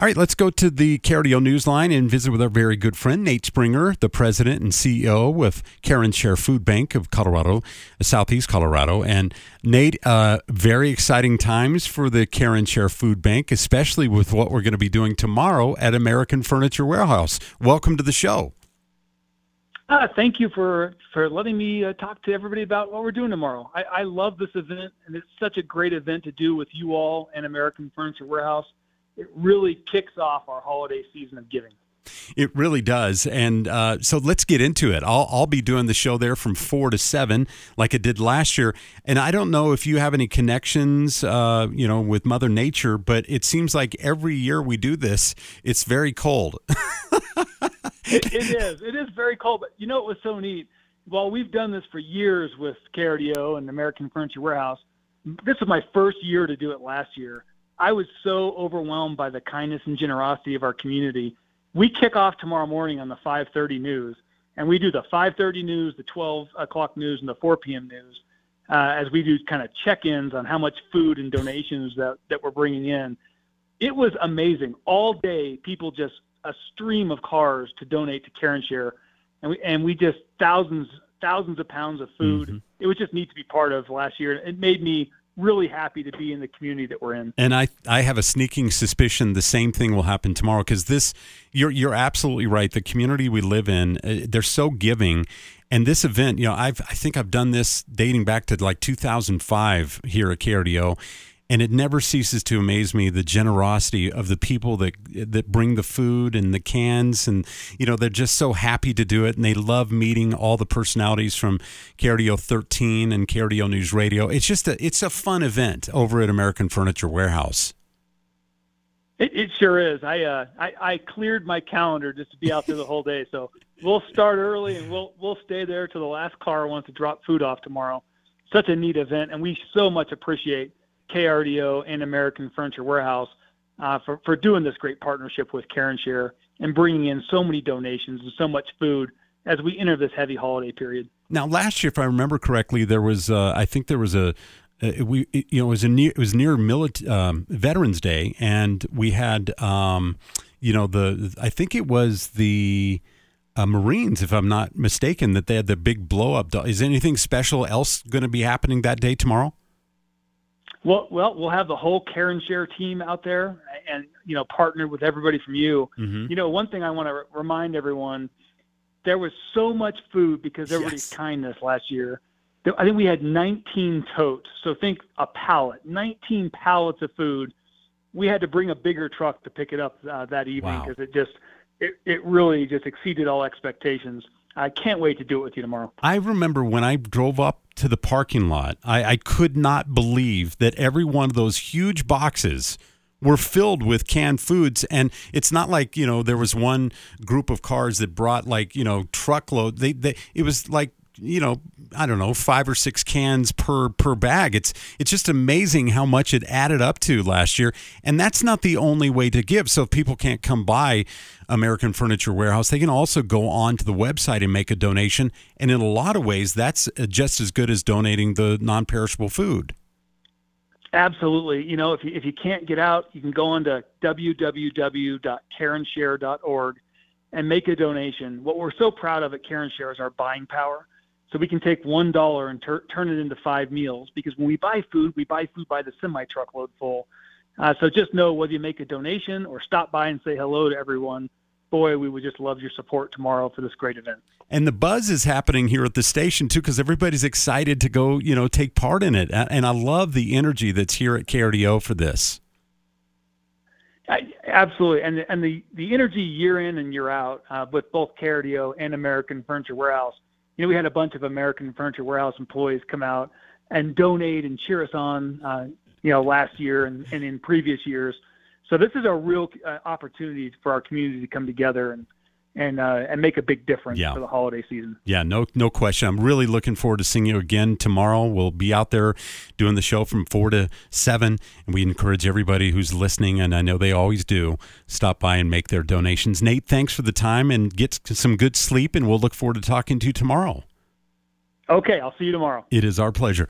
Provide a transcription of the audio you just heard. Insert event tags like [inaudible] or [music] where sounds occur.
All right, let's go to the KRDO Newsline and visit with our very good friend, Nate Springer, the president and CEO with Care and Share Food Bank of Colorado, Southeast Colorado. And Nate, uh, very exciting times for the Care and Share Food Bank, especially with what we're going to be doing tomorrow at American Furniture Warehouse. Welcome to the show. Uh, thank you for for letting me uh, talk to everybody about what we're doing tomorrow. I, I love this event, and it's such a great event to do with you all and American Furniture Warehouse. It really kicks off our holiday season of giving. It really does, and uh, so let's get into it. I'll I'll be doing the show there from four to seven, like I did last year. And I don't know if you have any connections, uh, you know, with Mother Nature, but it seems like every year we do this, it's very cold. [laughs] it, it is. It is very cold. But you know, it was so neat. Well, we've done this for years with KRDO and American Furniture Warehouse. This was my first year to do it last year. I was so overwhelmed by the kindness and generosity of our community. We kick off tomorrow morning on the 5:30 news, and we do the 5:30 news, the 12 o'clock news, and the 4 p.m. news uh, as we do kind of check-ins on how much food and donations that that we're bringing in. It was amazing. All day, people just a stream of cars to donate to Care and Share, and we and we just thousands thousands of pounds of food. Mm-hmm. It was just neat to be part of last year. It made me really happy to be in the community that we're in. And I I have a sneaking suspicion the same thing will happen tomorrow because this you're you're absolutely right. The community we live in, uh, they're so giving. And this event, you know, I've I think I've done this dating back to like 2005 here at KRDO and it never ceases to amaze me the generosity of the people that that bring the food and the cans and you know they're just so happy to do it and they love meeting all the personalities from KRDO 13 and KRDO News Radio. It's just a it's a fun event over at American Furniture Warehouse. It, it sure is. I, uh, I I cleared my calendar just to be out there the whole day. So we'll start early and we'll we'll stay there till the last car wants to drop food off tomorrow. Such a neat event, and we so much appreciate KRDO and American Furniture Warehouse uh, for, for doing this great partnership with Care and Share and bringing in so many donations and so much food as we enter this heavy holiday period. Now, last year, if I remember correctly, there was uh, I think there was a uh, we you know it was a near it was near military um, Veterans Day, and we had um, you know the I think it was the uh, Marines, if I'm not mistaken, that they had the big blow up. Is anything special else going to be happening that day tomorrow? Well, well, we'll have the whole Care and Share team out there, and you know, partnered with everybody from you. Mm-hmm. You know, one thing I want to remind everyone: there was so much food because everybody's yes. kindness last year. I think we had 19 totes. So think a pallet, 19 pallets of food. We had to bring a bigger truck to pick it up uh, that evening because wow. it just it, it really just exceeded all expectations. I can't wait to do it with you tomorrow. I remember when I drove up to the parking lot, I, I could not believe that every one of those huge boxes were filled with canned foods. And it's not like you know there was one group of cars that brought like you know truckload. They, they it was like you know, I don't know, five or six cans per per bag. It's it's just amazing how much it added up to last year. And that's not the only way to give. So if people can't come by American Furniture Warehouse, they can also go on to the website and make a donation. And in a lot of ways, that's uh, just as good as donating the non-perishable food. Absolutely. You know, if you, if you can't get out, you can go on to www.careandshare.org and make a donation. What we're so proud of at Care and Share is our buying power so we can take one dollar and tur- turn it into five meals because when we buy food, we buy food by the semi truckload full. Uh, so just know whether you make a donation or stop by and say hello to everyone. Boy, we would just love your support tomorrow for this great event. And the buzz is happening here at the station too, because everybody's excited to go, you know, take part in it. And I love the energy that's here at KRDO for this. I, absolutely, and and the the energy year in and year out uh, with both KRDO and American Furniture Warehouse you know, we had a bunch of American Furniture Warehouse employees come out and donate and cheer us on, uh, you know, last year and, and in previous years. So this is a real uh, opportunity for our community to come together and and uh, and make a big difference yeah. for the holiday season. Yeah, no no question. I'm really looking forward to seeing you again tomorrow. We'll be out there doing the show from four to seven, and we encourage everybody who's listening, and I know they always do, stop by and make their donations. Nate, thanks for the time, and get some good sleep, and we'll look forward to talking to you tomorrow. Okay, I'll see you tomorrow. It is our pleasure.